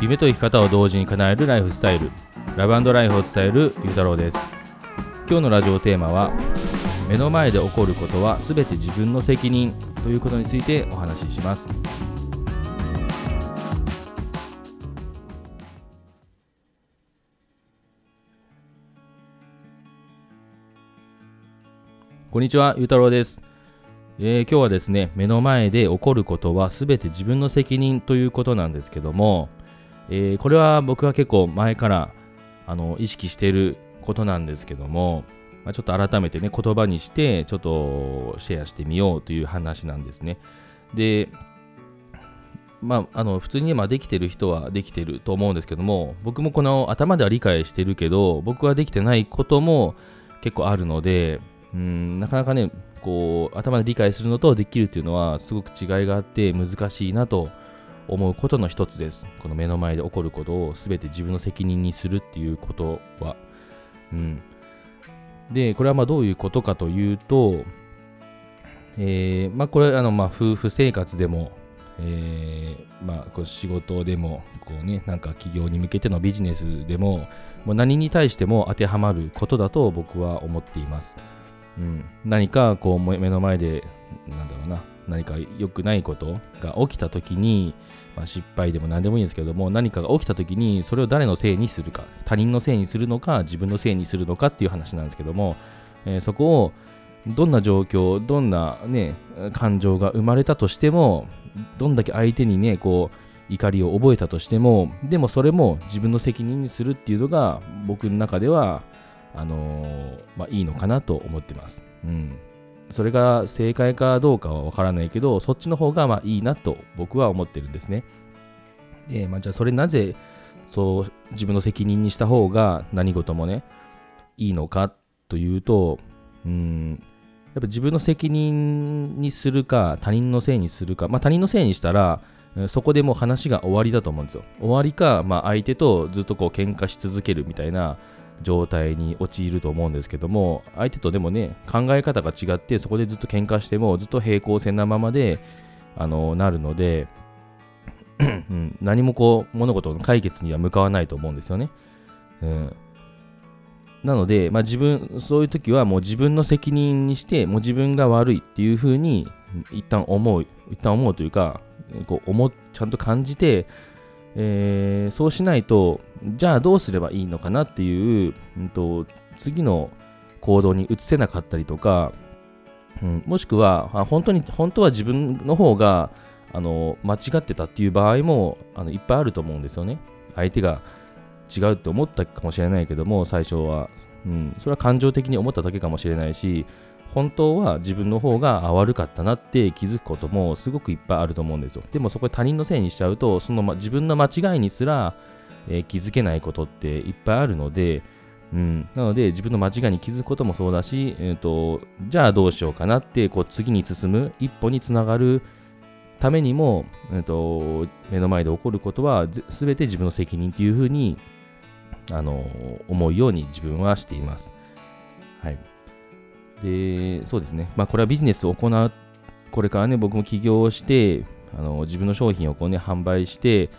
夢と生き方を同時に叶えるライフスタイルラブライフを伝えるゆうたろうです。今日のラジオテーマは目の前で起こることは全て自分の責任ということについてお話しします。こんにちは、ゆうたろうです、えー、今日はですね、目の前で起こることは全て自分の責任ということなんですけども、えー、これは僕は結構前からあの意識していることなんですけども、まあ、ちょっと改めてね、言葉にして、ちょっとシェアしてみようという話なんですね。で、まあ、あの普通にまできてる人はできてると思うんですけども、僕もこの頭では理解してるけど、僕はできてないことも結構あるので、うんなかなかねこう頭で理解するのとできるっていうのはすごく違いがあって難しいなと思うことの一つです。この目の前で起こることを全て自分の責任にするっていうことは、うん、でこれはまあどういうことかというと、えー、まあこれあのまあ夫婦生活でもえー、まあ、こう仕事でもこう、ね、なんか企業に向けてのビジネスでももう何に対しても当てはまることだと僕は思っています。うん、何かこう目の前でなんだろうな何か良くないことが起きた時に、まあ、失敗でも何でもいいんですけども何かが起きた時にそれを誰のせいにするか他人のせいにするのか自分のせいにするのかっていう話なんですけども、えー、そこをどんな状況どんなね感情が生まれたとしてもどんだけ相手にねこう怒りを覚えたとしてもでもそれも自分の責任にするっていうのが僕の中ではあのー、まあ、いいのかなと思ってます。うん。それが正解かどうかはわからないけど、そっちの方がまあいいなと僕は思ってるんですね。で、まあ、じゃあそれなぜそう自分の責任にした方が何事もね、いいのかというと、うん、やっぱ自分の責任にするか、他人のせいにするか、まあ他人のせいにしたら、そこでもう話が終わりだと思うんですよ。終わりか、まあ相手とずっとこう喧嘩し続けるみたいな、状態に陥ると思うんですけども相手とでもね考え方が違ってそこでずっと喧嘩してもずっと平行線なままであのなるので、何もこう物事の解決には向かわないと思うんですよね。うん、なので、まあ、自分そういう時はもう自分の責任にしてもう自分が悪いっていうふうに一旦思う一旦思うというかこう思ちゃんと感じてえー、そうしないと、じゃあどうすればいいのかなっていう、うんと、次の行動に移せなかったりとか、うん、もしくは本当に本当は自分の方があの間違ってたっていう場合もあのいっぱいあると思うんですよね。相手が違うって思ったかもしれないけども最初は、うん、それは感情的に思っただけかもしれないし本当は自分の方が悪かったなって気づくこともすごくいっぱいあると思うんですよ。でもそこで他人のせいにしちゃうと、その、ま、自分の間違いにすら、えー、気づけないことっていっぱいあるので、うん、なので自分の間違いに気づくこともそうだし、えーと、じゃあどうしようかなってこう次に進む一歩につながるためにも、えーと、目の前で起こることは全て自分の責任というふうにあの思うように自分はしています。はい。で、そうですね。まあ、これはビジネスを行う、これからね、僕も起業して、あの自分の商品をこうね、販売して、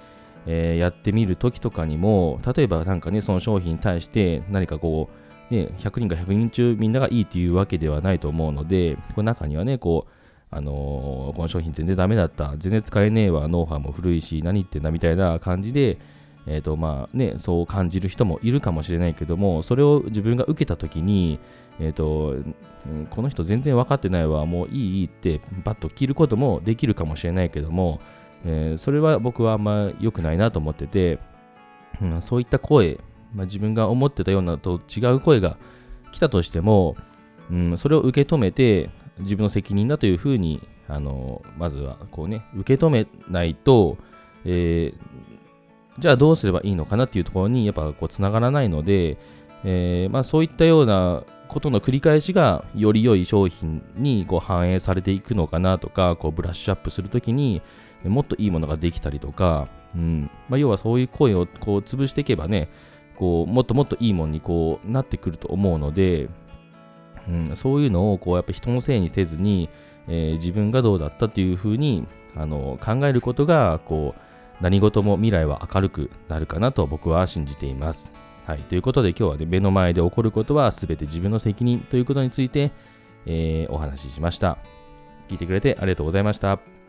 えー、やってみるときとかにも、例えばなんかね、その商品に対して何かこう、ね、100人か100人中みんながいいというわけではないと思うので、この中にはね、こう、あのー、この商品全然ダメだった、全然使えねえわ、ノウハウも古いし、何言ってんだみたいな感じで、えーとまあね、そう感じる人もいるかもしれないけども、それを自分が受けたときに、えーと、この人全然分かってないわ、もういいいいってバッと切ることもできるかもしれないけども、えー、それは僕はあんま良くないなと思ってて、うん、そういった声、まあ、自分が思ってたようなと違う声が来たとしても、うん、それを受け止めて自分の責任だというふうにあのまずはこうね受け止めないと、えー、じゃあどうすればいいのかなっていうところにやっぱこうつながらないので、えー、まあ、そういったようなことの繰り返しがより良い商品にこう反映されていくのかなとかこうブラッシュアップするときにもっといいものができたりとか、うん。まあ、要はそういう声をこう潰していけばねこうもっともっといいものにこうなってくると思うので、うん、そういうのをこうやっぱ人のせいにせずに、えー、自分がどうだったっていうふうにあの考えることがこう何事も未来は明るくなるかなと僕は信じています。はい、ということで今日は、ね、目の前で起こることは全て自分の責任ということについて、えー、お話ししました。聞いてくれてありがとうございました。